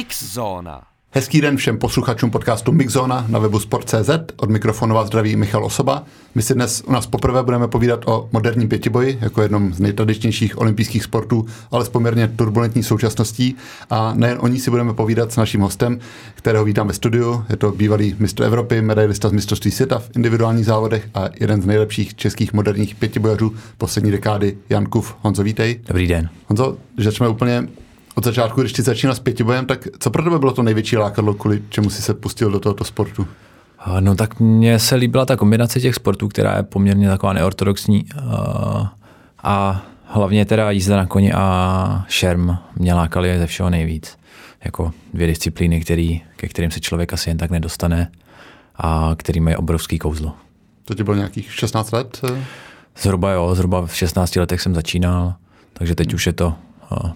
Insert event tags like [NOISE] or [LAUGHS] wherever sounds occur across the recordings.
Mixzóna. Hezký den všem posluchačům podcastu Mixzona na webu Sport.cz. Od mikrofonu vás zdraví Michal Osoba. My si dnes u nás poprvé budeme povídat o moderním pětiboji, jako jednom z nejtradičnějších olympijských sportů, ale s poměrně turbulentní současností. A nejen o ní si budeme povídat s naším hostem, kterého vítám ve studiu. Je to bývalý mistr Evropy, medailista z mistrovství světa v individuálních závodech a jeden z nejlepších českých moderních pětibojařů poslední dekády, Jan Kuf. Honzo, vítej. Dobrý den. Honzo, začneme úplně od začátku, když ty začínal s pětibojem, tak co pro tebe bylo to největší lákadlo, kvůli čemu jsi se pustil do tohoto sportu? No tak mně se líbila ta kombinace těch sportů, která je poměrně taková neortodoxní a hlavně teda jízda na koni a šerm mě lákaly ze všeho nejvíc. Jako dvě disciplíny, který, ke kterým se člověk asi jen tak nedostane a který mají obrovský kouzlo. To ti bylo nějakých 16 let? Zhruba jo, zhruba v 16 letech jsem začínal, takže teď už je to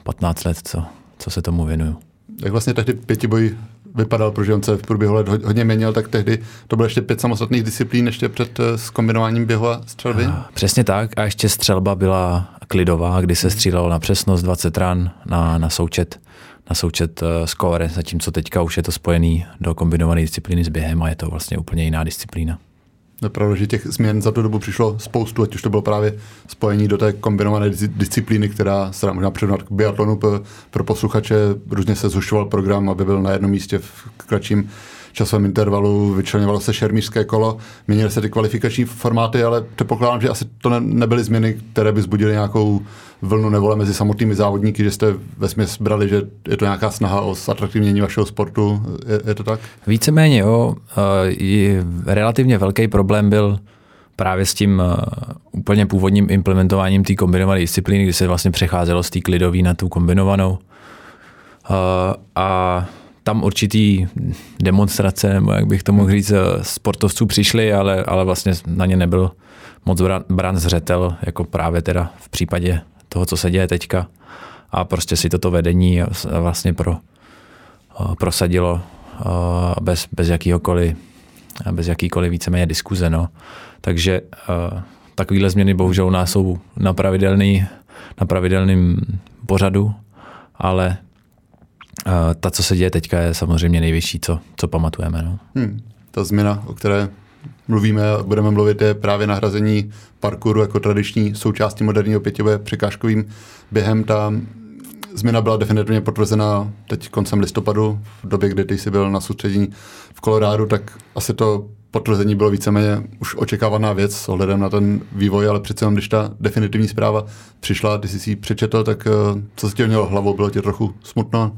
15 let, co, co se tomu věnuju. Jak vlastně tehdy pětiboj vypadal, protože on se v průběhu let hodně měnil, tak tehdy to bylo ještě pět samostatných disciplín ještě před skombinováním eh, běhu a střelby? Přesně tak a ještě střelba byla klidová, kdy se střílelo na přesnost 20 ran na, na součet na součet uh, skóre, zatímco teďka už je to spojený do kombinované disciplíny s během a je to vlastně úplně jiná disciplína. Je pravda, že těch změn za tu dobu přišlo spoustu, ať už to bylo právě spojení do té kombinované disciplíny, která se dá možná přednat k biatlonu pro posluchače. Různě se zhušoval program, aby byl na jednom místě v kratším časovém intervalu, vyčlenovalo se šermířské kolo, měnily se ty kvalifikační formáty, ale předpokládám, že asi to ne, nebyly změny, které by zbudily nějakou vlnu nevole mezi samotnými závodníky, že jste ve směs brali, že je to nějaká snaha o zatraktivnění vašeho sportu. Je, je to tak? Víceméně, jo. Uh, relativně velký problém byl právě s tím uh, úplně původním implementováním té kombinované disciplíny, kdy se vlastně přecházelo z té klidové na tu kombinovanou. Uh, a tam určitý demonstrace, nebo jak bych to mohl říct, sportovců přišli, ale, ale vlastně na ně nebyl moc brán zřetel, jako právě teda v případě toho, co se děje teďka. A prostě si toto vedení vlastně pro, prosadilo bez, bez jakýhokoliv bez jakýkoliv víceméně diskuze. No. Takže takovéhle změny bohužel u nás jsou na, pravidelný, na pravidelným pořadu, ale ta, co se děje teďka, je samozřejmě nejvyšší, co, co pamatujeme. No. Hmm. Ta změna, o které mluvíme a budeme mluvit, je právě nahrazení parkouru jako tradiční součástí moderního pětivé překážkovým během. Ta změna byla definitivně potvrzena teď koncem listopadu, v době, kdy ty jsi byl na soustředění v Kolorádu, tak asi to potvrzení bylo víceméně už očekávaná věc s ohledem na ten vývoj, ale přece jenom, když ta definitivní zpráva přišla, když jsi si ji přečetl, tak eh, co se ti mělo hlavou? Bylo ti trochu smutno?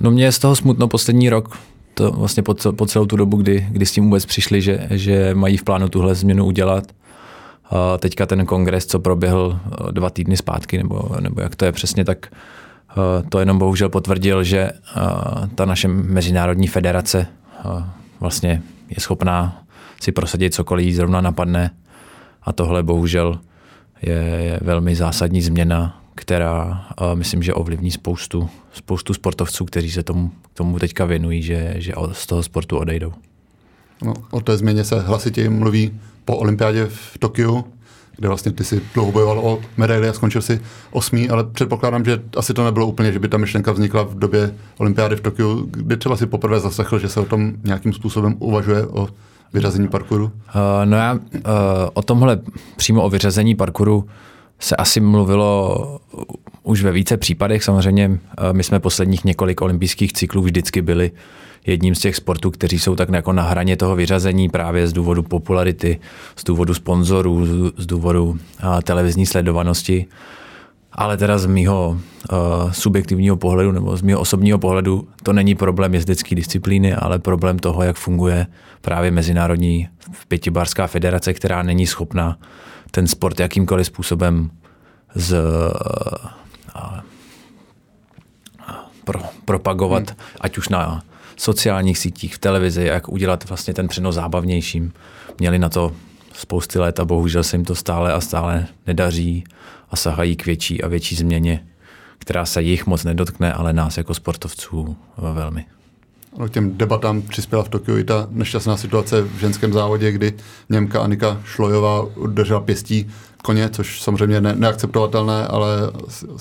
No mě je z toho smutno poslední rok, to vlastně po, po celou tu dobu, kdy, kdy s tím vůbec přišli, že, že mají v plánu tuhle změnu udělat. A teďka ten kongres, co proběhl eh, dva týdny zpátky, nebo, nebo jak to je přesně, tak eh, to jenom bohužel potvrdil, že eh, ta naše mezinárodní federace vlastně je schopná si prosadit cokoliv zrovna napadne a tohle bohužel je, je velmi zásadní změna, která uh, myslím, že ovlivní spoustu, spoustu sportovců, kteří se tomu, tomu teďka věnují, že, že z toho sportu odejdou. No, o té změně se hlasitě mluví po olympiádě v Tokiu, kde vlastně ty si dlouho bojoval o medaily a skončil si osmý, ale předpokládám, že asi to nebylo úplně, že by ta myšlenka vznikla v době olympiády v Tokiu, kdy třeba si poprvé zaslechl, že se o tom nějakým způsobem uvažuje o vyřazení parkouru? Uh, no já uh, o tomhle přímo o vyřazení parkouru se asi mluvilo už ve více případech. Samozřejmě eh, my jsme posledních několik olympijských cyklů vždycky byli jedním z těch sportů, kteří jsou tak jako na hraně toho vyřazení právě z důvodu popularity, z důvodu sponzorů, z důvodu eh, televizní sledovanosti. Ale teda z mýho uh, subjektivního pohledu nebo z mého osobního pohledu to není problém jezdecké disciplíny, ale problém toho, jak funguje právě Mezinárodní pětibárská federace, která není schopná ten sport jakýmkoliv způsobem z, a, a, pro, propagovat, hmm. ať už na sociálních sítích, v televizi, jak udělat vlastně ten přenos zábavnějším. Měli na to spousty let a bohužel se jim to stále a stále nedaří a sahají k větší a větší změně, která se jich moc nedotkne, ale nás jako sportovců velmi. No, těm debatám přispěla v Tokiu i ta nešťastná situace v ženském závodě, kdy Němka Anika Šlojová udržela pěstí koně, což samozřejmě ne, neakceptovatelné, ale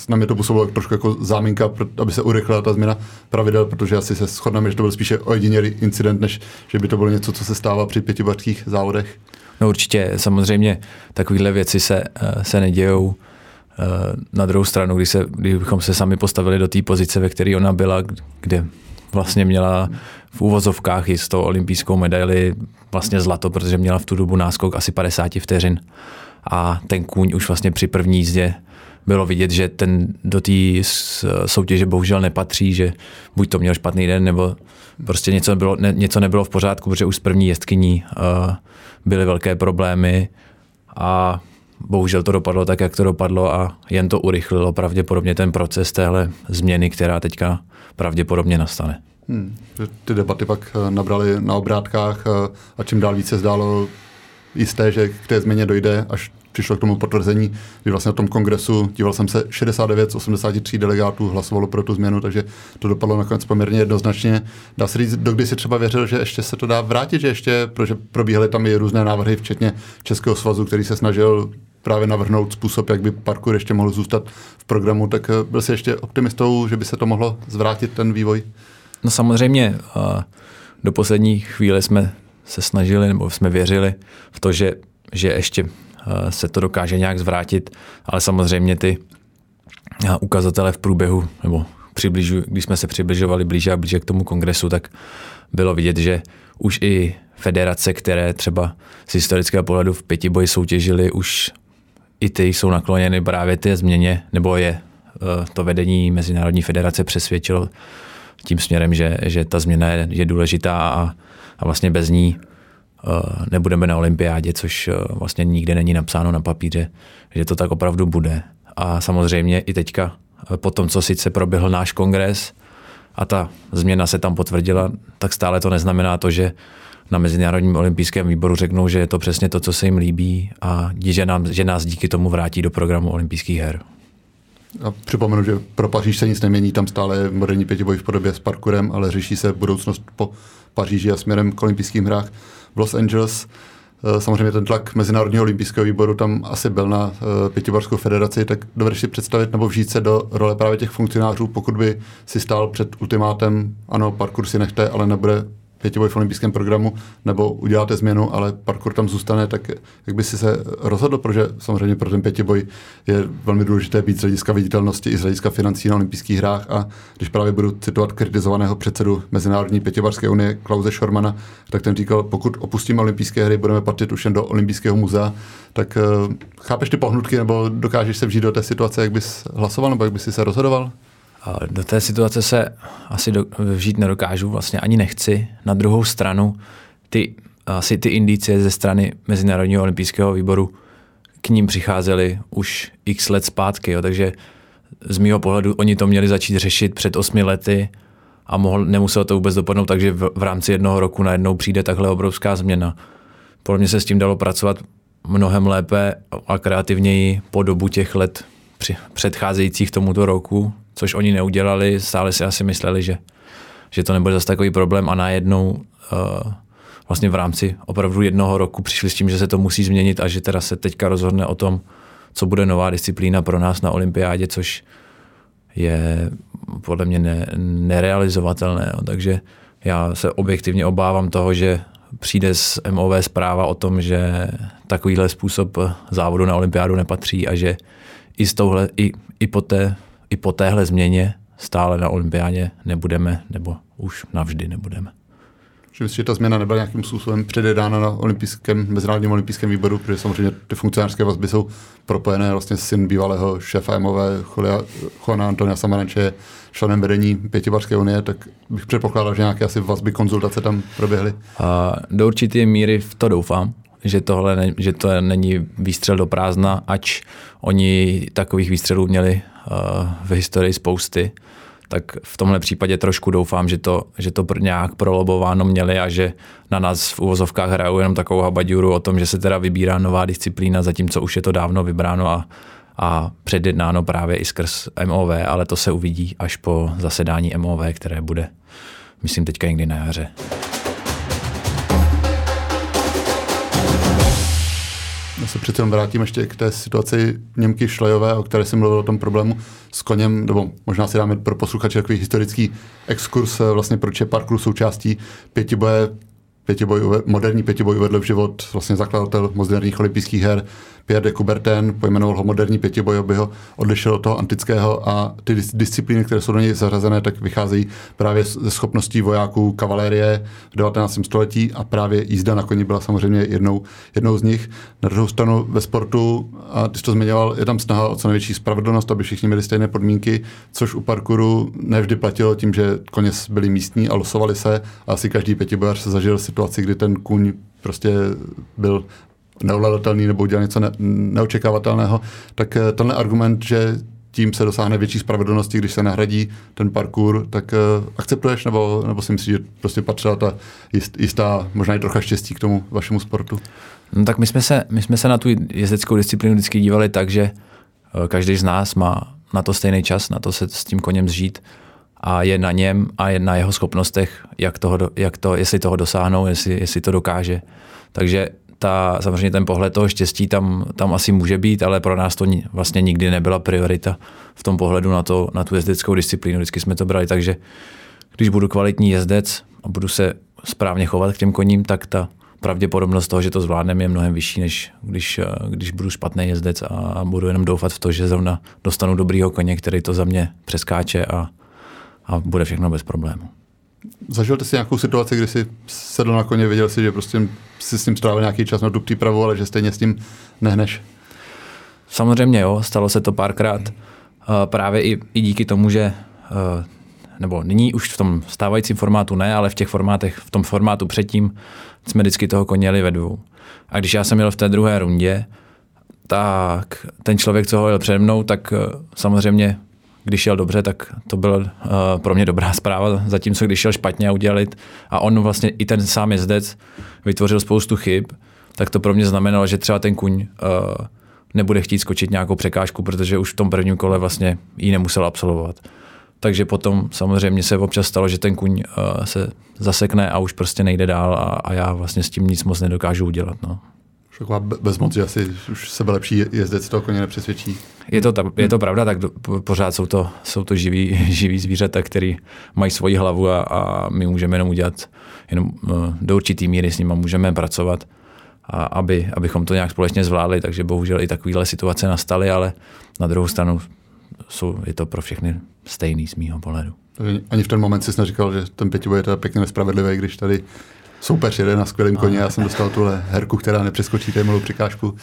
na mě to působilo trošku jako záminka, aby se urychlila ta změna pravidel, protože asi se shodneme, že to byl spíše ojedinělý incident, než že by to bylo něco, co se stává při pětibarských závodech. No určitě, samozřejmě takovéhle věci se, eh, se nedějou. Eh, na druhou stranu, když se, kdybychom se sami postavili do té pozice, ve které ona byla, kde vlastně měla v úvozovkách i s tou olympijskou medaili vlastně zlato, protože měla v tu dobu náskok asi 50 vteřin. A ten kůň už vlastně při první jízdě bylo vidět, že ten do té soutěže bohužel nepatří, že buď to měl špatný den, nebo prostě něco nebylo, ne, něco nebylo v pořádku, protože už z první jezdkyní uh, byly velké problémy. A bohužel to dopadlo tak, jak to dopadlo a jen to urychlilo pravděpodobně ten proces téhle změny, která teďka pravděpodobně nastane. Hmm. Ty debaty pak eh, nabraly na obrátkách eh, a čím dál více zdálo jisté, že k té změně dojde, až přišlo k tomu potvrzení, kdy vlastně na tom kongresu, díval jsem se, 69 z 83 delegátů hlasovalo pro tu změnu, takže to dopadlo nakonec poměrně jednoznačně. Dá se říct, dokdy si třeba věřil, že ještě se to dá vrátit, že ještě, protože probíhaly tam i různé návrhy, včetně Českého svazu, který se snažil právě navrhnout způsob, jak by parkour ještě mohl zůstat v programu, tak eh, byl jsi ještě optimistou, že by se to mohlo zvrátit, ten vývoj? No samozřejmě, do poslední chvíle jsme se snažili, nebo jsme věřili v to, že, že ještě se to dokáže nějak zvrátit, ale samozřejmě ty ukazatele v průběhu, nebo přibližu, když jsme se přibližovali blíže a blíže k tomu kongresu, tak bylo vidět, že už i federace, které třeba z historického pohledu v pětiboji soutěžili, už i ty jsou nakloněny právě té změně, nebo je e, to vedení Mezinárodní federace přesvědčilo tím směrem, že, že ta změna je, je důležitá a, a vlastně bez ní uh, nebudeme na olympiádě, což uh, vlastně nikde není napsáno na papíře, že to tak opravdu bude. A samozřejmě i teďka, po tom, co sice proběhl náš kongres a ta změna se tam potvrdila, tak stále to neznamená to, že na Mezinárodním olympijském výboru řeknou, že je to přesně to, co se jim líbí a že, nám, že nás díky tomu vrátí do programu olympijských her. A připomenu, že pro Paříž se nic nemění, tam stále je moderní pětiboj v podobě s parkurem, ale řeší se budoucnost po Paříži a směrem k olympijským hrách v Los Angeles. Eh, samozřejmě ten tlak Mezinárodního olympijského výboru tam asi byl na eh, pětibarskou federaci, tak dovedeš si představit nebo vžít se do role právě těch funkcionářů, pokud by si stál před ultimátem, ano, parkour si nechte, ale nebude pětiboj v olympijském programu, nebo uděláte změnu, ale parkour tam zůstane, tak jak by si se rozhodl, protože samozřejmě pro ten pětiboj je velmi důležité být z hlediska viditelnosti i z hlediska financí na olympijských hrách a když právě budu citovat kritizovaného předsedu Mezinárodní pětibarské unie Klause Schormana, tak ten říkal, pokud opustíme olympijské hry, budeme patřit už jen do olympijského muzea, tak uh, chápeš ty pohnutky nebo dokážeš se vžít do té situace, jak bys hlasoval nebo jak bys si se rozhodoval? Do té situace se asi do, vžít nedokážu, vlastně ani nechci. Na druhou stranu, ty, asi ty indicie ze strany Mezinárodního olympijského výboru k ním přicházely už x let zpátky, jo, takže z mého pohledu oni to měli začít řešit před osmi lety a mohl, nemuselo to vůbec dopadnout, takže v, v rámci jednoho roku najednou přijde takhle obrovská změna. Podle mě se s tím dalo pracovat mnohem lépe a kreativněji po dobu těch let při, předcházejících tomuto roku, což oni neudělali, stále si asi mysleli, že, že to nebude zase takový problém a najednou uh, vlastně v rámci opravdu jednoho roku přišli s tím, že se to musí změnit a že teda se teďka rozhodne o tom, co bude nová disciplína pro nás na olympiádě, což je podle mě ne, nerealizovatelné. Jo. Takže já se objektivně obávám toho, že přijde z MOV zpráva o tom, že takovýhle způsob závodu na olympiádu nepatří a že i, z touhle, i, i po té i po téhle změně stále na olympiádě nebudeme, nebo už navždy nebudeme. Že myslíš, že ta změna nebyla nějakým způsobem přededána na olympijském, mezinárodním olympijském výboru, protože samozřejmě ty funkcionářské vazby jsou propojené. Vlastně syn bývalého šéfa MOV, Juana Antonia Samaranče, je členem vedení Pětibarské unie, tak bych předpokládal, že nějaké asi vazby, konzultace tam proběhly. A do určité míry v to doufám, že tohle ne, že to není výstřel do prázdna, ač oni takových výstřelů měli v historii spousty, tak v tomhle případě trošku doufám, že to, že to nějak prolobováno měli a že na nás v uvozovkách hrajou jenom takovou habaďuru o tom, že se teda vybírá nová disciplína, zatímco už je to dávno vybráno a, a předjednáno právě i skrz MOV, ale to se uvidí až po zasedání MOV, které bude, myslím, teďka někdy na jaře. Já se přece vrátím ještě k té situaci Němky Šlejové, o které jsem mluvil o tom problému s koněm, nebo možná si dáme pro posluchače takový historický exkurs, vlastně proč je parkour součástí pětiboje pětiboj, moderní pětiboj uvedl v život vlastně zakladatel moderních olympijských her Pierre de Coubertin, pojmenoval ho moderní pětiboj, aby ho odlišil od toho antického a ty disciplíny, které jsou do něj zařazené, tak vycházejí právě ze schopností vojáků kavalérie v 19. století a právě jízda na koni byla samozřejmě jednou, jednou z nich. Na druhou stranu ve sportu, a ty jsi to zmiňoval, je tam snaha o co největší spravedlnost, aby všichni měli stejné podmínky, což u parkouru nevždy platilo tím, že koně byli místní a losovali se a asi každý pětibojař se zažil situaci, kdy ten kůň prostě byl neovladatelný nebo udělal něco ne, neočekávatelného, tak eh, tenhle argument, že tím se dosáhne větší spravedlnosti, když se nahradí ten parkour, tak uh, akceptuješ, nebo, nebo si myslíš, že prostě patřila ta jist, jistá, možná i trocha štěstí k tomu vašemu sportu? No tak my jsme se, my jsme se na tu jezdeckou disciplínu vždycky dívali tak, že uh, každý z nás má na to stejný čas, na to se s tím koněm zžít a je na něm a je na jeho schopnostech, jak, toho, jak to, jestli toho dosáhnou, jestli, jestli to dokáže. Takže ta, samozřejmě ten pohled toho štěstí tam, tam asi může být, ale pro nás to vlastně nikdy nebyla priorita v tom pohledu na, to, na tu jezdeckou disciplínu. Vždycky jsme to brali takže když budu kvalitní jezdec a budu se správně chovat k těm koním, tak ta pravděpodobnost toho, že to zvládneme, je mnohem vyšší, než když, když budu špatný jezdec a budu jenom doufat v to, že zrovna dostanu dobrýho koně, který to za mě přeskáče a, a bude všechno bez problému. Zažil jsi nějakou situaci, kdy jsi sedl na koně, věděl si, že prostě si s ním strávil nějaký čas na tu přípravu, ale že stejně s tím nehneš? Samozřejmě jo, stalo se to párkrát. Právě i, i díky tomu, že nebo nyní už v tom stávajícím formátu ne, ale v těch formátech, v tom formátu předtím jsme vždycky toho koně jeli ve dvou. A když já jsem jel v té druhé rundě, tak ten člověk, co ho jel přede mnou, tak samozřejmě když šel dobře, tak to byla uh, pro mě dobrá zpráva, zatímco když šel špatně a udělali, a on vlastně i ten sám jezdec vytvořil spoustu chyb, tak to pro mě znamenalo, že třeba ten kuň uh, nebude chtít skočit nějakou překážku, protože už v tom prvním kole vlastně ji nemusel absolvovat. Takže potom samozřejmě se občas stalo, že ten kuň uh, se zasekne a už prostě nejde dál a, a já vlastně s tím nic moc nedokážu udělat. No. Taková bezmoc, že asi už sebe lepší jezdec toho koně nepřesvědčí. Je to, je to pravda, tak pořád jsou to, jsou to živí, [LAUGHS] živí zvířata, který mají svoji hlavu a, a my můžeme jenom udělat, jenom eh, do určitý míry s nimi můžeme pracovat, a aby, abychom to nějak společně zvládli, takže bohužel i takovéhle situace nastaly, ale na druhou stranu jsou, je to pro všechny stejný z mýho pohledu. Ani v ten moment jsi neříkal, že ten pětiboj je teda pěkně nespravedlivý, když tady Soupeř jede na skvělém koně, já jsem dostal tuhle herku, která nepřeskočí té malou překážku.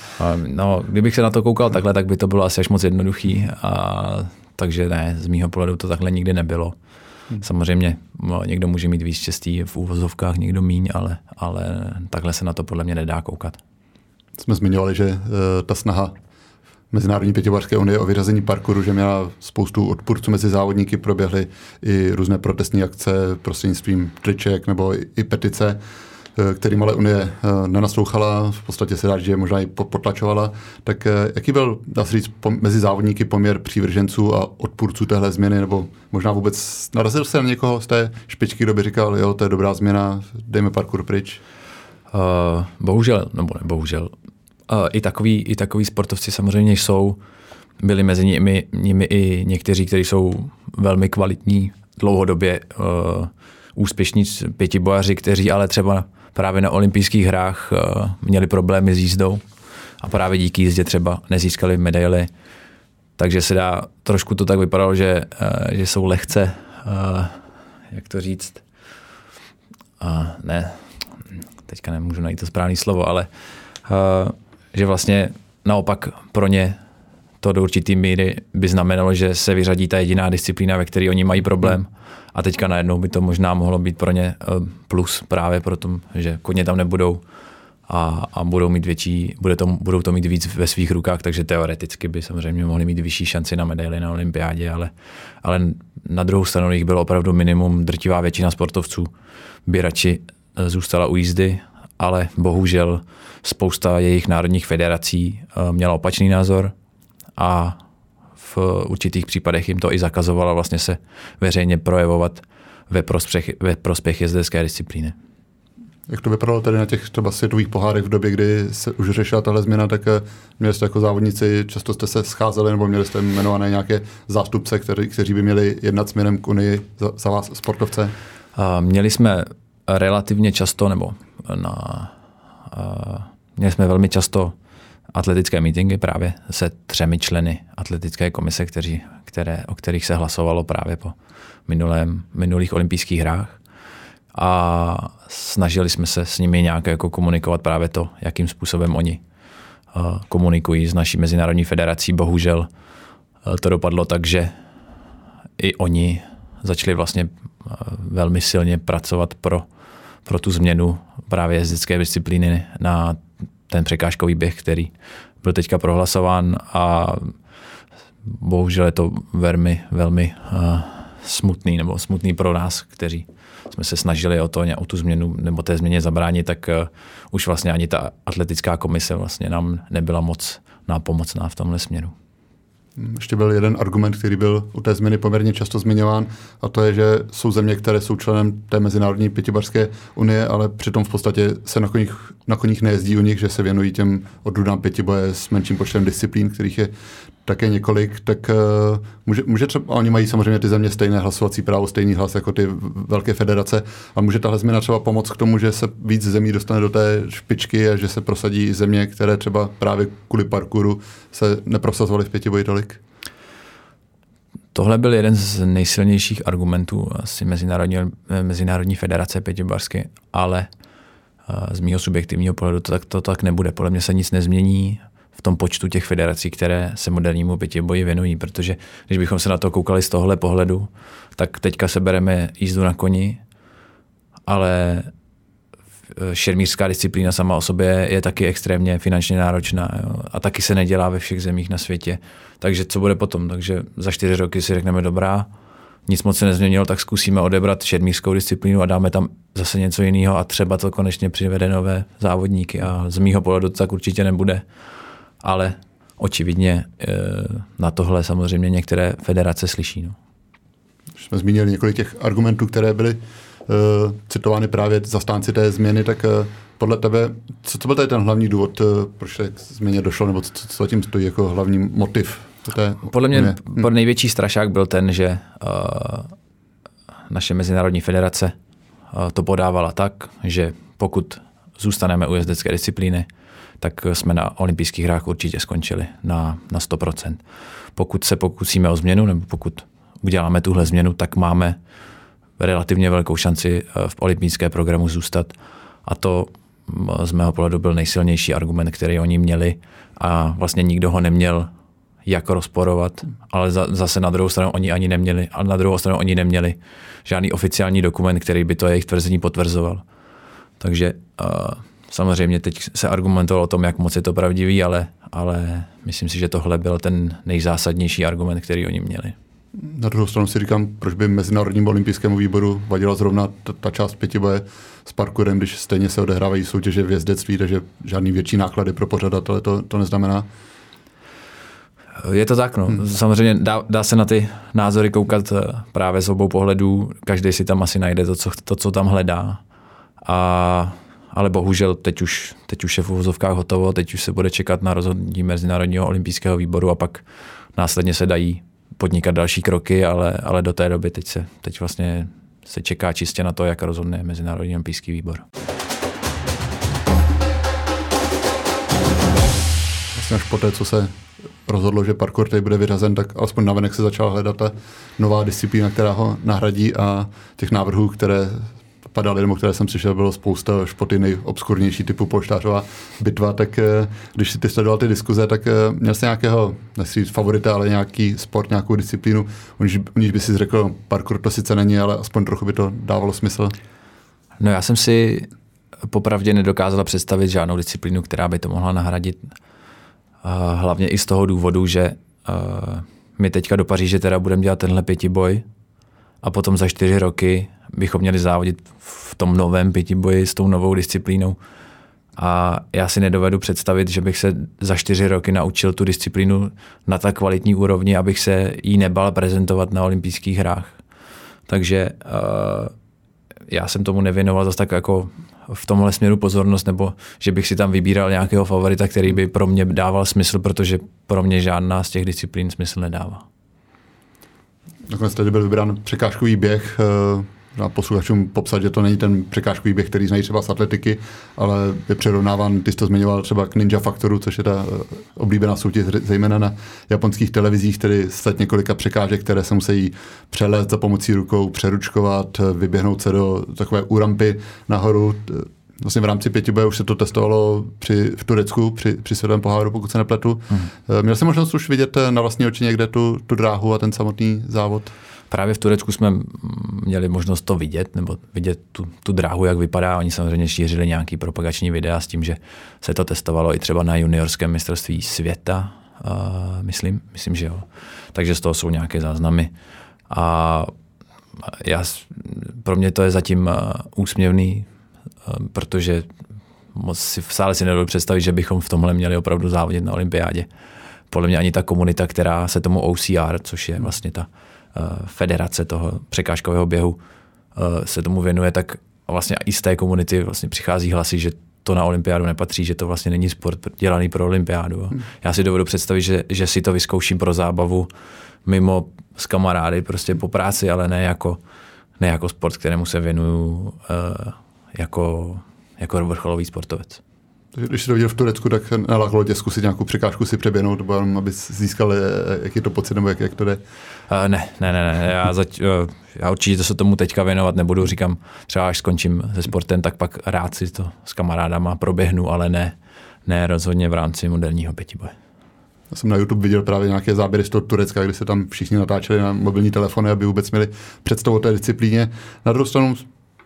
No, kdybych se na to koukal takhle, tak by to bylo asi až moc jednoduchý. A, takže ne, z mýho pohledu to takhle nikdy nebylo. Hmm. Samozřejmě no, někdo může mít víc štěstí v úvozovkách, někdo míň, ale, ale takhle se na to podle mě nedá koukat. Jsme zmiňovali, že uh, ta snaha Mezinárodní pětivařské unie o vyřazení parkouru, že měla spoustu odpůrců mezi závodníky, proběhly i různé protestní akce prostřednictvím triček nebo i petice, eh, kterým ale Unie eh, nenaslouchala, v podstatě se dá, že je možná i potlačovala. Tak eh, jaký byl, dá se říct, mezi závodníky poměr přívrženců a odpůrců téhle změny, nebo možná vůbec narazil se na někoho z té špičky, kdo by říkal, jo, to je dobrá změna, dejme parkour pryč? Uh, bohužel, nebo ne, bohužel, i takový, i takový sportovci samozřejmě jsou. Byli mezi nimi, nimi i někteří, kteří jsou velmi kvalitní, dlouhodobě uh, úspěšní pětibojaři, kteří ale třeba právě na olympijských hrách uh, měli problémy s jízdou a právě díky jízdě třeba nezískali medaily. Takže se dá, trošku to tak vypadalo, že, uh, že jsou lehce, uh, jak to říct, uh, ne, teďka nemůžu najít to správné slovo, ale uh, že vlastně naopak pro ně to do určitý míry by znamenalo, že se vyřadí ta jediná disciplína, ve které oni mají problém. A teďka najednou by to možná mohlo být pro ně eh, plus právě proto, že koně tam nebudou a, a budou mít větší, bude to, budou to mít víc ve svých rukách, takže teoreticky by samozřejmě mohli mít vyšší šanci na medaily na olympiádě, ale, ale na druhou stranu jich bylo opravdu minimum, drtivá většina sportovců by radši eh, zůstala u jízdy, ale bohužel spousta jejich národních federací eh, měla opačný názor a v určitých případech jim to i zakazovala vlastně se veřejně projevovat ve prospěch, ve prospěch jezdecké disciplíny. Jak to vypadalo tady na těch třeba světových pohárech v době, kdy se už řešila tahle změna, tak eh, měli jste jako závodníci, často jste se scházeli nebo měli jste jmenované nějaké zástupce, kteří, kteří by měli jednat směrem k Unii za, za vás sportovce? Měli jsme relativně často, nebo na, měli jsme velmi často atletické meetingy právě se třemi členy atletické komise, kteří, které, o kterých se hlasovalo právě po minulém, minulých olympijských hrách. A snažili jsme se s nimi nějak jako komunikovat právě to, jakým způsobem oni komunikují s naší mezinárodní federací. Bohužel to dopadlo tak, že i oni začali vlastně velmi silně pracovat pro, pro tu změnu právě jezdecké disciplíny na ten překážkový běh, který byl teďka prohlasován a bohužel je to velmi, velmi uh, smutný nebo smutný pro nás, kteří jsme se snažili o to, o tu změnu nebo té změně zabránit, tak uh, už vlastně ani ta atletická komise vlastně nám nebyla moc nápomocná v tomhle směru. Ještě byl jeden argument, který byl u té změny poměrně často zmiňován, a to je, že jsou země, které jsou členem té Mezinárodní pětibarské unie, ale přitom v podstatě se na koních, na koních nejezdí u nich, že se věnují těm odrůdám pětiboje s menším počtem disciplín, kterých je také několik, tak uh, může, může třeba, oni mají samozřejmě ty země stejné hlasovací právo, stejný hlas jako ty velké federace a může tahle změna třeba pomoct k tomu, že se víc zemí dostane do té špičky a že se prosadí země, které třeba právě kvůli parkouru se neprosazovaly v pětiboji tolik? Tohle byl jeden z nejsilnějších argumentů asi Mezinárodní, Mezinárodní federace pětibarsky, ale eh, z mého subjektivního pohledu to tak, to tak nebude. Podle mě se nic nezmění v tom počtu těch federací, které se modernímu pětiboji věnují, protože když bychom se na to koukali z tohle pohledu, tak teďka sebereme jízdu na koni, ale šermířská disciplína sama o sobě je taky extrémně finančně náročná jo? a taky se nedělá ve všech zemích na světě. Takže co bude potom? Takže za čtyři roky si řekneme dobrá, nic moc se nezměnilo, tak zkusíme odebrat šermířskou disciplínu a dáme tam zase něco jiného a třeba to konečně přivede nové závodníky a z mýho pohledu to tak určitě nebude ale očividně eh, na tohle samozřejmě některé federace slyší. No. jsme zmínili několik těch argumentů, které byly uh, citovány právě zastánci té změny, tak uh, podle tebe, co, co byl tady ten hlavní důvod, uh, proč k změně došlo, nebo co, co tím stojí jako hlavní motiv? Té, podle mě ne? Hm. největší strašák byl ten, že uh, naše mezinárodní federace uh, to podávala tak, že pokud zůstaneme u jezdecké disciplíny, tak jsme na olympijských hrách určitě skončili na, na 100%. Pokud se pokusíme o změnu, nebo pokud uděláme tuhle změnu, tak máme relativně velkou šanci eh, v olympijské programu zůstat. A to mm, z mého pohledu byl nejsilnější argument, který oni měli a vlastně nikdo ho neměl jak rozporovat, ale zase na druhou stranu oni ani neměli, ale na druhou stranu oni neměli žádný oficiální dokument, který by to jejich tvrzení potvrzoval. Takže uh, Samozřejmě teď se argumentovalo o tom, jak moc je to pravdivý, ale, ale myslím si, že tohle byl ten nejzásadnější argument, který oni měli. Na druhou stranu si říkám, proč by Mezinárodnímu olympijskému výboru vadila zrovna ta, ta část pětiboje s parkourem, když stejně se odehrávají soutěže v jezdectví, takže žádný větší náklady pro pořadatele to, to neznamená. Je to tak, no. Hmm. Samozřejmě dá, dá se na ty názory koukat eh, právě z obou pohledů. Každý si tam asi najde to, co, to, co tam hledá. A ale bohužel teď už, teď už je v uvozovkách hotovo, teď už se bude čekat na rozhodnutí Mezinárodního olympijského výboru a pak následně se dají podnikat další kroky, ale, ale do té doby teď se teď vlastně se čeká čistě na to, jak rozhodne Mezinárodní olympijský výbor. Vlastně až poté, co se rozhodlo, že parkour tady bude vyřazen, tak alespoň navenek se začala hledat ta nová disciplína, která ho nahradí a těch návrhů, které padaly, nebo které jsem přišel, bylo spousta špoty nejobskurnější typu polštářová bitva, tak eh, když si ty sledoval ty diskuze, tak eh, měl jsi nějakého, nechci favorita, ale nějaký sport, nějakou disciplínu, u níž by si řekl, parkour to sice není, ale aspoň trochu by to dávalo smysl? No já jsem si popravdě nedokázala představit žádnou disciplínu, která by to mohla nahradit. Hlavně i z toho důvodu, že eh, my teďka do Paříže teda budeme dělat tenhle pětiboj a potom za čtyři roky bychom měli závodit v tom novém pětiboji s tou novou disciplínou. A já si nedovedu představit, že bych se za čtyři roky naučil tu disciplínu na tak kvalitní úrovni, abych se jí nebal prezentovat na olympijských hrách. Takže uh, já jsem tomu nevěnoval zase tak jako v tomhle směru pozornost, nebo že bych si tam vybíral nějakého favorita, který by pro mě dával smysl, protože pro mě žádná z těch disciplín smysl nedává. Nakonec tady byl vybrán překážkový běh, eh, na posluchačům popsat, že to není ten překážkový běh, který znají třeba z atletiky, ale je přirovnáván, ty jsi to zmiňoval třeba k Ninja Factoru, což je ta eh, oblíbená soutěž zejména na japonských televizích, tedy set několika překážek, které se musí přelet za pomocí rukou, přeručkovat, vyběhnout se do takové úrampy nahoru. Vlastně v rámci pětiboje už se to testovalo při, v Turecku při, při světovém poháru, pokud se nepletu. Hmm. Měl jsem možnost už vidět na vlastní oči někde tu, tu dráhu a ten samotný závod? Právě v Turecku jsme měli možnost to vidět, nebo vidět tu, tu dráhu, jak vypadá. Oni samozřejmě šířili nějaký propagační videa s tím, že se to testovalo i třeba na juniorském mistrovství světa, uh, myslím, myslím, že jo. Takže z toho jsou nějaké záznamy. A já, pro mě to je zatím uh, úsměvný, uh, protože moc si v sále si nedovedu představit, že bychom v tomhle měli opravdu závodit na olympiádě. Podle mě ani ta komunita, která se tomu OCR, což je vlastně ta federace toho překážkového běhu eh, se tomu věnuje, tak vlastně i z té komunity vlastně přichází hlasy, že to na olympiádu nepatří, že to vlastně není sport dělaný pro olympiádu. Hmm. Já si dovedu představit, že, že si to vyzkouším pro zábavu mimo s kamarády, prostě po práci, ale ne jako, ne jako sport, kterému se věnuju uh, jako, jako vrcholový sportovec. Když jsi to viděl v Turecku, tak nalákalo tě zkusit nějakou překážku si přeběhnout, nebo aby získal, jaký je to pocit, nebo jak, jak to jde? Uh, ne, ne, ne, ne. Já, zač, uh, já určitě to se tomu teďka věnovat nebudu. Říkám, třeba až skončím se sportem, tak pak rád si to s kamarádama proběhnu, ale ne, ne rozhodně v rámci moderního pětiboje. Já jsem na YouTube viděl právě nějaké záběry z toho Turecka, kdy se tam všichni natáčeli na mobilní telefony, aby vůbec měli představu o té disciplíně. Na druhou stranu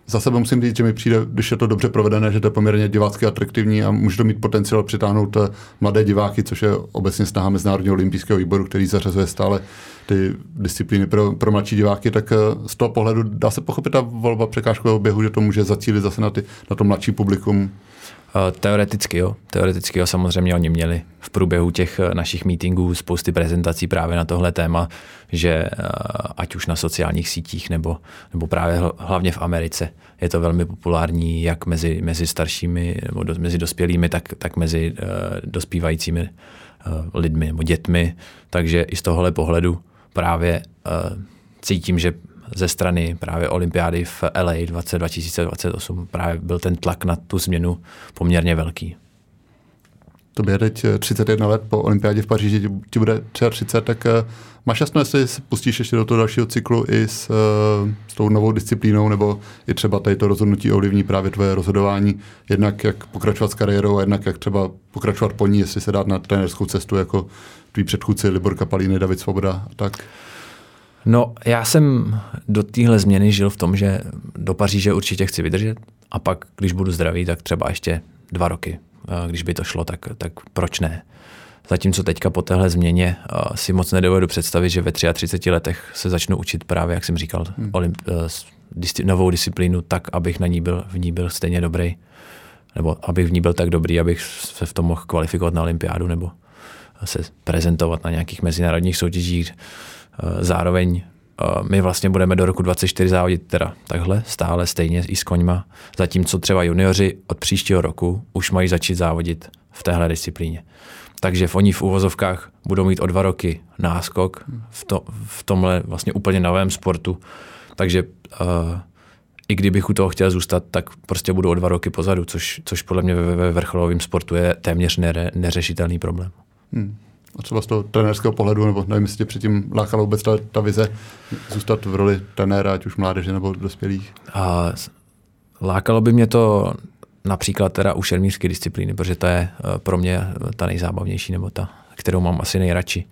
za sebe musím říct, že mi přijde, když je to dobře provedené, že to je poměrně divácky atraktivní a může to mít potenciál přitáhnout eh, mladé diváky, což je obecně snaha Mezinárodního olympijského výboru, který zařazuje stále ty disciplíny pro, pro mladší diváky, tak eh, z toho pohledu dá se pochopit ta volba překážkového běhu, že to může zacílit zase na, ty, na to mladší publikum. Eh, teoreticky jo, teoreticky jo, samozřejmě oni měli v průběhu těch eh, našich meetingů spousty prezentací právě na tohle téma, že eh, ať už na sociálních sítích nebo, nebo právě hlavně v Americe je to velmi populární jak mezi, mezi staršími nebo do, mezi dospělými, tak, tak mezi uh, dospívajícími uh, lidmi nebo dětmi. Takže i z tohohle pohledu právě uh, cítím, že ze strany právě olympiády v LA 2028 právě byl ten tlak na tu změnu poměrně velký. To je teď 31 let po olympiádě v Paříži, ti bude 33, tak eh, máš jasno, jestli se pustíš ještě do toho dalšího cyklu i s, eh, s tou novou disciplínou, nebo i třeba tady to rozhodnutí ovlivní právě tvoje rozhodování, jednak jak pokračovat s kariérou a jednak jak třeba pokračovat po ní, jestli se dát na trenerskou cestu jako tvý předchůdci Libor Kapalíny, David Svoboda a tak. No, já jsem do téhle změny žil v tom, že do Paříže určitě chci vydržet a pak, když budu zdravý, tak třeba ještě dva roky. Když by to šlo, tak, tak proč ne? Zatímco teďka po téhle změně si moc nedovedu představit, že ve 33 letech se začnu učit právě, jak jsem říkal, hmm. olymp, eh, novou disciplínu tak, abych na ní byl, v ní byl stejně dobrý. Nebo abych v ní byl tak dobrý, abych se v tom mohl kvalifikovat na olympiádu nebo se prezentovat na nějakých mezinárodních soutěžích zároveň eh, my vlastně budeme do roku 24 závodit teda takhle, stále stejně i s koňma, zatímco třeba junioři od příštího roku už mají začít závodit v téhle disciplíně. Takže oni v úvozovkách budou mít o dva roky náskok v, to, v tomhle vlastně úplně novém sportu. Takže uh, i kdybych u toho chtěl zůstat, tak prostě budu o dva roky pozadu, což, což podle mě ve, ve vrcholovém sportu je téměř nere, neřešitelný problém. Hmm a třeba z toho trenérského pohledu, nebo nevím, jestli tě předtím lákala vůbec ta, ta vize zůstat v roli trenéra, ať už mládeže nebo dospělých? A lákalo by mě to například teda u šermířské disciplíny, protože to je eh, pro mě ta nejzábavnější, nebo ta, kterou mám asi nejradši.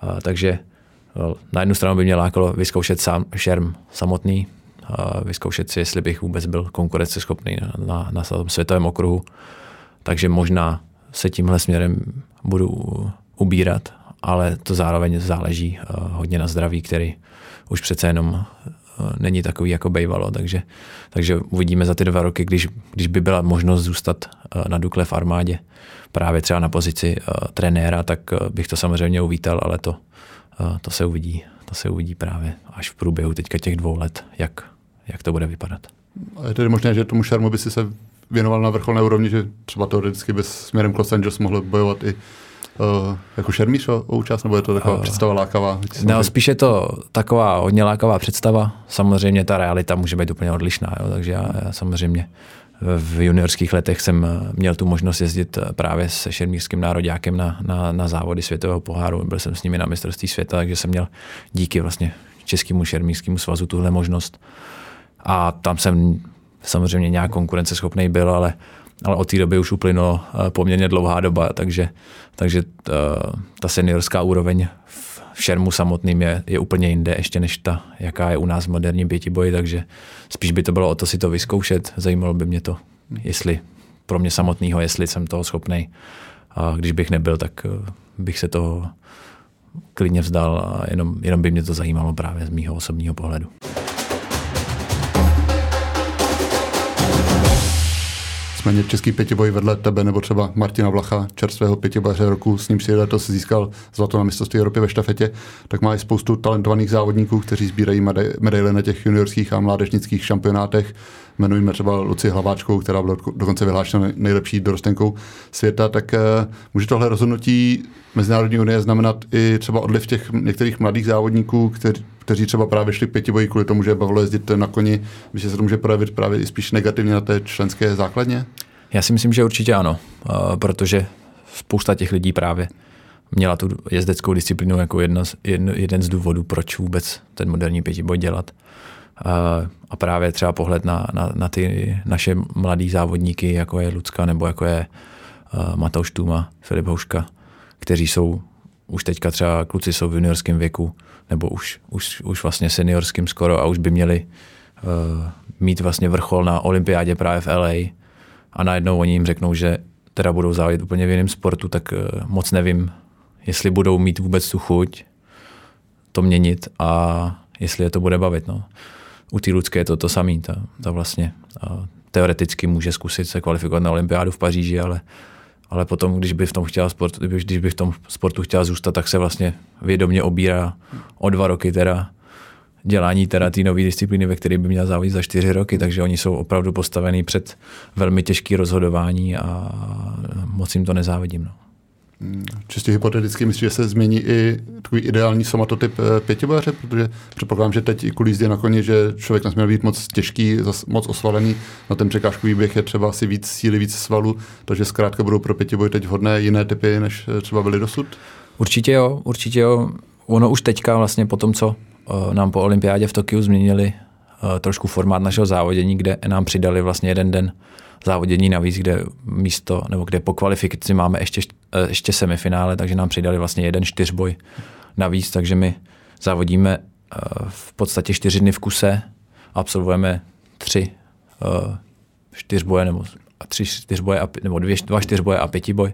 A, takže eh, na jednu stranu by mě lákalo vyzkoušet sám šerm samotný, a vyzkoušet si, jestli bych vůbec byl konkurenceschopný na, na, na světovém okruhu. Takže možná se tímhle směrem budu ubírat, ale to zároveň záleží uh, hodně na zdraví, který už přece jenom uh, není takový, jako bývalo, takže, takže uvidíme za ty dva roky, když, když by byla možnost zůstat uh, na Dukle v armádě, právě třeba na pozici trenéra, tak bych to samozřejmě uvítal, ale to, to se uvidí. To se uvidí právě až v průběhu teďka těch dvou let, jak, jak to bude vypadat. A je tedy možné, že tomu šarmu by si se věnoval na vrcholné úrovni, že třeba teoreticky by směrem k Los Angeles mohl bojovat i uh, jako šermíř o, o účast, nebo je to taková uh, představa lákavá? No, spíš je to taková hodně lákavá představa. Samozřejmě ta realita může být úplně odlišná, jo, takže já, já samozřejmě v juniorských letech jsem měl tu možnost jezdit právě se šermířským nároďákem na, na, na závody světového poháru. Byl jsem s nimi na mistrovství světa, takže jsem měl díky vlastně Českému šermířskému svazu tuhle možnost. A tam jsem samozřejmě nějak konkurenceschopný byl, ale, ale od té doby už uplynulo eh, poměrně dlouhá doba, takže, takže ta, eh, ta seniorská úroveň v šermu samotným je, je úplně jinde, ještě než ta, jaká je u nás v moderním pětiboji, takže spíš by to bylo o to si to vyzkoušet. Zajímalo by mě to, jestli pro mě samotného, jestli jsem toho schopný. A když bych nebyl, tak eh, bych se toho klidně vzdal a jenom, jenom by mě to zajímalo právě z mýho osobního pohledu. Nicméně český pětiboj vedle tebe nebo třeba Martina Vlacha, čerstvého pětibaře roku, s ním si letos získal zlato na mistrovství Evropy ve štafetě, tak má i spoustu talentovaných závodníků, kteří sbírají medaile na těch juniorských a mládežnických šampionátech. Jmenujeme třeba Luci Hlaváčkou, která byla dokonce vyhlášena nejlepší dorostenkou světa, tak eh, může tohle rozhodnutí Mezinárodní unie znamenat i třeba odliv těch některých mladých závodníků, kteří, kteří třeba právě šli pětiboji kvůli tomu, že bavilo jezdit na koni, že se to může projevit právě i spíš negativně na té členské základně? Já si myslím, že určitě ano, protože spousta těch lidí právě měla tu jezdeckou disciplínu jako jedno, jeden z důvodů, proč vůbec ten moderní pětiboj dělat. A právě třeba pohled na, na, na ty naše mladý závodníky, jako je Lucka nebo jako je Matouš Tuma, Filip Houška, kteří jsou už teďka třeba kluci jsou v juniorském věku, nebo už, už, už vlastně seniorským skoro a už by měli uh, mít vlastně vrchol na olympiádě právě v LA a najednou oni jim řeknou, že teda budou závodit úplně v jiném sportu, tak uh, moc nevím, jestli budou mít vůbec tu chuť to měnit a jestli je to bude bavit. No. U té Ludské je to to samé. Ta, ta vlastně uh, teoreticky může zkusit se kvalifikovat na olympiádu v Paříži, ale ale potom, když by v tom chtěla sport, když by v tom sportu chtěla zůstat, tak se vlastně vědomě obírá o dva roky teda dělání teda té nové disciplíny, ve které by měla závodit za čtyři roky, takže oni jsou opravdu postavení před velmi těžké rozhodování a moc jim to nezávidím. No. Čistě hypoteticky myslím, že se změní i takový ideální somatotyp eh, pětibaře, protože předpokládám, že teď i kvůli jízdě na koni, že člověk nesměl být moc těžký, moc osvalený, na ten překážkový běh je třeba asi víc síly, víc svalu, takže zkrátka budou pro pětiboj teď vhodné jiné typy, než eh, třeba byly dosud? Určitě jo, určitě jo. Ono už teďka vlastně po tom, co eh, nám po olympiádě v Tokiu změnili trošku formát našeho závodění, kde nám přidali vlastně jeden den závodění navíc, kde místo, nebo kde po kvalifikaci máme ještě, ještě semifinále, takže nám přidali vlastně jeden čtyřboj navíc, takže my závodíme eh, v podstatě čtyři dny v kuse, absolvujeme tři eh, čtyřboje nebo tři čtyřboje, nebo dvě, dva čtyřboje a pětiboj.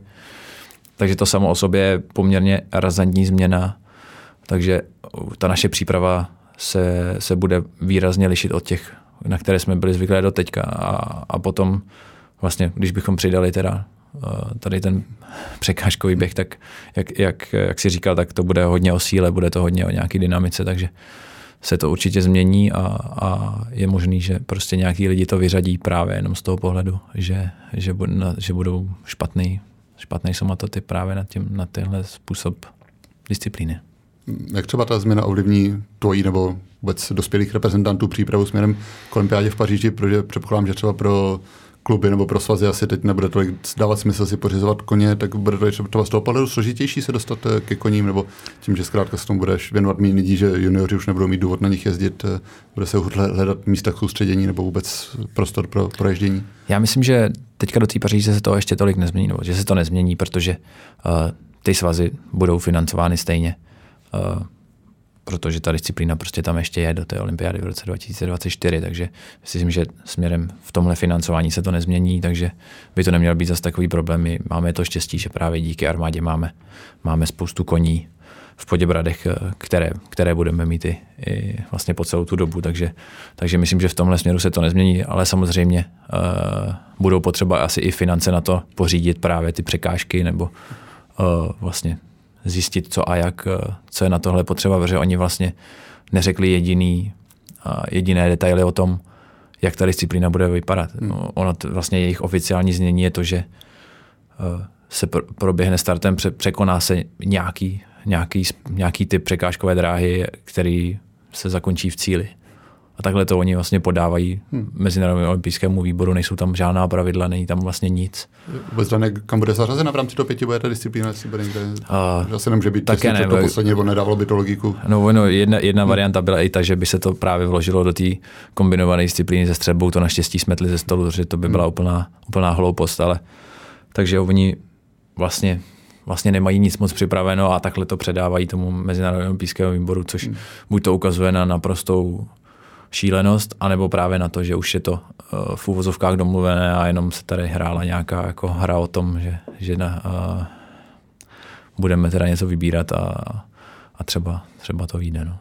Takže to samo o sobě je poměrně razantní změna, takže ta naše příprava se, se bude výrazně lišit od těch na které jsme byli zvyklí do teďka. A, a potom vlastně, když bychom přidali teda eh, tady ten překážkový běh, tak jak, jak, jak si říkal, tak to bude hodně o síle, bude to hodně o nějaký dynamice, takže se to určitě změní a, a je možný, že prostě nějaký lidi to vyřadí právě jenom z toho pohledu, že, že, že budou špatný, špatný somatotyp právě na, tím, na tenhle způsob disciplíny. Jak třeba ta změna ovlivní tvojí nebo vůbec dospělých reprezentantů přípravu směrem k olympiádě v Paříži, protože předpokládám, že třeba pro kluby nebo pro svazy asi teď nebude tolik dávat smysl si pořizovat koně, tak bude to třeba z toho pohledu složitější se dostat eh, ke koním, nebo tím, že zkrátka se tomu budeš věnovat méně lidí, že junioři už nebudou mít důvod na nich jezdit, eh, bude se hledat místa k soustředění nebo vůbec prostor pro proježdění? Já myslím, že teďka do té Paříže se to ještě tolik nezmění, nebo že se to nezmění, protože uh, ty svazy budou financovány stejně. Uh, protože ta disciplína prostě tam ještě je do té olympiády v roce 2024, takže myslím, že směrem v tomhle financování se to nezmění, takže by to neměl být zase takový problém. My máme to štěstí, že právě díky armádě máme, máme spoustu koní v Poděbradech, které, které budeme mít i, i vlastně po celou tu dobu, takže, takže myslím, že v tomhle směru se to nezmění, ale samozřejmě uh, budou potřeba asi i finance na to pořídit právě ty překážky nebo uh, vlastně zjistit, co a jak, eh, co je na tohle potřeba, protože oni vlastně neřekli jediný, jediné detaily o tom, jak ta disciplína bude vypadat. Hmm. No, ono t- vlastně jejich oficiální znění je to, že uh, se pr- proběhne startem, pře- překoná se nějaký, nějaký, nějaký typ překážkové dráhy, který se zakončí v cíli. A takhle to oni vlastně podávají hmm. Mezinárodnímu olympijskému výboru, nejsou tam žádná pravidla, není tam vlastně nic. Vůbec dané, kam bude zařazena v rámci toho pěti, bude ta disciplína, jestli bude někde, uh, asi nemůže být také ne, to poslední, nebo nedávalo by to logiku. No, no jedna, jedna hmm. varianta byla i ta, že by se to právě vložilo do té kombinované disciplíny se střelbou, to naštěstí smetli ze stolu, že to by byla hmm. úplná, úplná hloupost, ale takže oni vlastně vlastně nemají nic moc připraveno a takhle to předávají tomu Mezinárodnímu olympijskému výboru, což hmm. buď to ukazuje na naprostou šílenost, anebo právě na to, že už je to uh, v úvozovkách domluvené a jenom se tady hrála nějaká jako hra o tom, že, že na, uh, budeme teda něco vybírat a, a třeba, třeba to vyjde. No.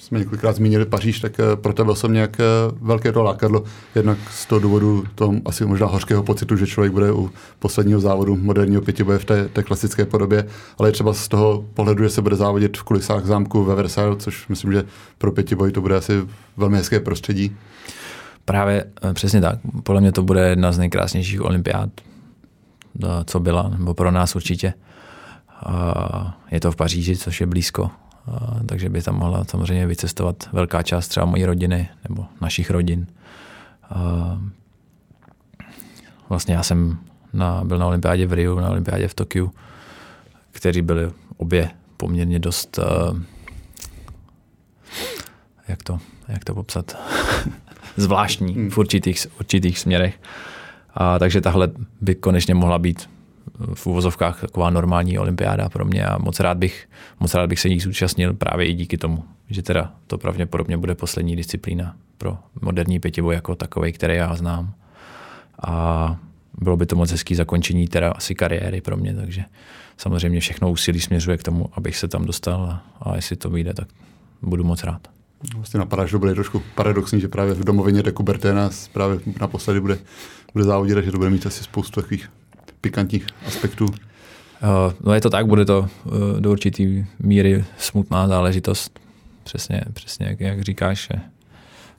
Jsme několikrát zmínili Paříž, tak eh, pro tebe jsem nějak velké to lákadlo. Jednak z toho důvodu toho asi možná hořkého pocitu, že člověk bude u posledního závodu moderního pětiboje v té, té klasické podobě, ale třeba z toho pohledu, že se bude závodit v kulisách zámku ve Versailles, což myslím, že pro pětiboj to bude asi velmi hezké prostředí. Právě eh, přesně tak. Podle mě to bude jedna z nejkrásnějších olympiád, eh, co byla, nebo pro nás určitě. Je to v Paříži, což je blízko takže by tam mohla samozřejmě vycestovat velká část třeba mojí rodiny nebo našich rodin. Vlastně já jsem na, byl na olympiádě v Riu, na olympiádě v Tokiu, kteří byli obě poměrně dost jak to, jak to popsat, [LAUGHS] zvláštní hmm. v určitých, určitých směrech. A, takže tahle by konečně mohla být v úvozovkách taková normální olympiáda pro mě a moc rád bych, moc rád bych se jí zúčastnil právě i díky tomu, že teda to pravděpodobně bude poslední disciplína pro moderní pětiboj jako takový, který já znám. A bylo by to moc hezký zakončení teda asi kariéry pro mě, takže samozřejmě všechno úsilí směřuje k tomu, abych se tam dostal a, a jestli to vyjde, tak budu moc rád. Vlastně napadá, že to bude trošku paradoxní, že právě v domovině de Coubertina právě naposledy bude, bude závodit, že to bude mít asi spoustu takových pikantních aspektů. Uh, no je to tak, bude to uh, do určitý míry smutná záležitost. Přesně, přesně jak, jak říkáš, že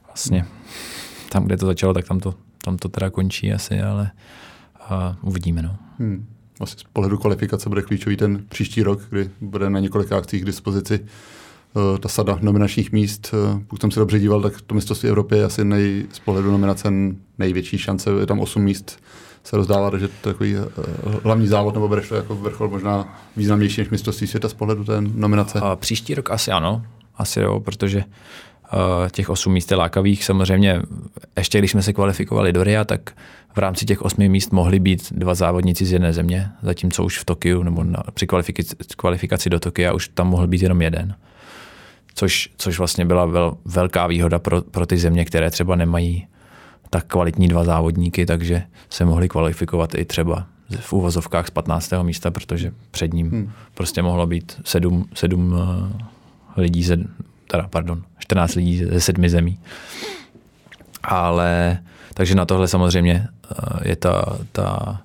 vlastně tam, kde to začalo, tak tam to, tam to teda končí asi, ale uh, uvidíme. No. Hmm. Vlastně z pohledu kvalifikace bude klíčový ten příští rok, kdy bude na několika akcích k dispozici ta sada nominačních míst. Pokud jsem se dobře díval, tak to mistrovství Evropy je asi nej, z pohledu nominace největší šance. Je tam 8 míst se rozdává, že to je takový uh, hlavní závod, nebo bereš to jako vrchol možná významnější než mistrovství světa z pohledu té nominace? A příští rok asi ano, asi jo, protože uh, těch osm míst je lákavých. Samozřejmě ještě když jsme se kvalifikovali do RIA, tak v rámci těch osmi míst mohli být dva závodníci z jedné země, zatímco už v Tokiu nebo na, při kvalifikaci, kvalifikaci do Tokia už tam mohl být jenom jeden. Což, což vlastně byla vel, velká výhoda pro, pro ty země, které třeba nemají tak kvalitní dva závodníky, takže se mohli kvalifikovat i třeba v úvozovkách z 15. místa, protože před ním hmm. prostě mohlo být sedm, sedm eh, lidí, ze, teda pardon, 14 lidí ze sedmi zemí. Ale takže na tohle samozřejmě eh, je, ta, ta,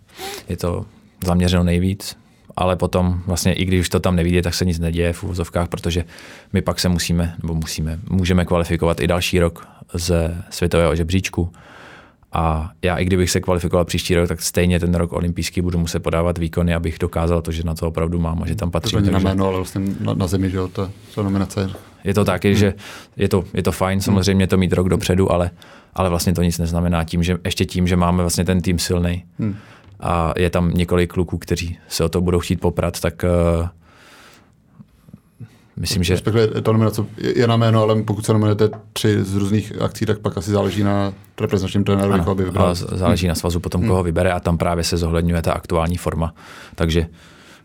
je to zaměřeno nejvíc, ale potom vlastně i když to tam nevidí, tak se nic neděje v úvozovkách, protože my pak se musíme, nebo musíme, můžeme kvalifikovat i další rok ze světového žebříčku a já, i kdybych se kvalifikoval příští rok, tak stejně ten rok olympijský budu muset podávat výkony, abych dokázal to, že na to opravdu mám a že tam patří. To na jméno, ale vlastně na, na zemi, že jo, ta, ta nominace. Je to taky, hmm. že je to, je to fajn, samozřejmě to mít rok dopředu, ale, ale vlastně to nic neznamená tím, že ještě tím, že máme vlastně ten tým silný hmm. a je tam několik kluků, kteří se o to budou chtít poprat, tak uh, Myslím, že... Respektive ta nominace je na jméno, ale pokud se nominujete tři z různých akcí, tak pak asi záleží na reprezentačním trenérovi, koho by vybral. Záleží na svazu potom, koho hmm. vybere a tam právě se zohledňuje ta aktuální forma. Takže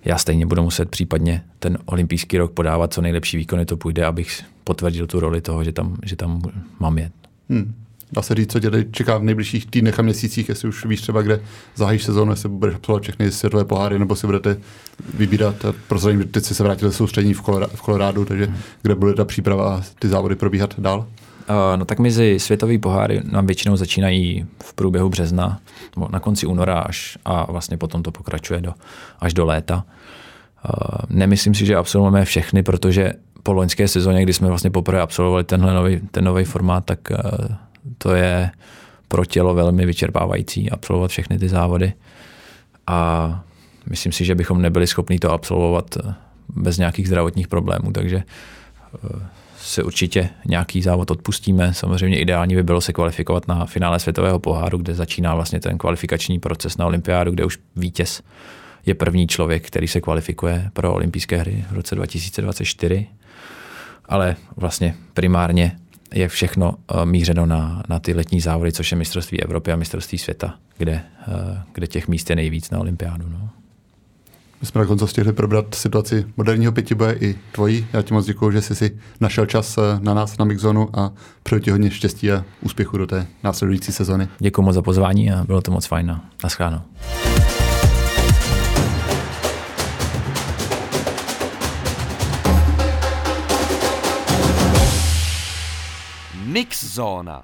já stejně budu muset případně ten olympijský rok podávat co nejlepší výkony to půjde, abych potvrdil tu roli toho, že tam, že tam mám jet. Hmm dá se říct, co tě čeká v nejbližších týdnech a měsících, jestli už víš třeba, kde zahájíš sezónu, jestli budeš absolvovat všechny světové poháry, nebo si budete vybírat, prozradím, teď si se vrátil soustředění v, Kolorá- v Kolorádu, takže hmm. kde bude ta příprava a ty závody probíhat dál? Uh, no tak mezi světové poháry nám většinou začínají v průběhu března, nebo na konci února až a vlastně potom to pokračuje do, až do léta. Uh, nemyslím si, že absolvujeme všechny, protože po loňské sezóně, kdy jsme vlastně poprvé absolvovali tenhle nový, ten nový formát, tak uh, to je pro tělo velmi vyčerpávající absolvovat všechny ty závody a myslím si, že bychom nebyli schopni to absolvovat eh, bez nějakých zdravotních problémů, takže eh, si určitě nějaký závod odpustíme. Samozřejmě ideální by bylo se kvalifikovat na finále světového poháru, kde začíná vlastně ten kvalifikační proces na olympiádu, kde už vítěz je první člověk, který se kvalifikuje pro olympijské hry v roce 2024. Ale vlastně primárně je všechno eh, mířeno na, na ty letní závody, což je mistrovství Evropy a mistrovství světa, kde, eh, kde těch míst je nejvíc na olympiádu. No. My jsme nakonec stihli probrat situaci moderního pětiboje i tvojí. Já ti moc děkuji, že jsi si našel čas eh, na nás na Mixzonu a přeju ti hodně štěstí a úspěchu do té následující sezony. Děkuji moc za pozvání a bylo to moc fajn. Naschledanou. miksa zonā.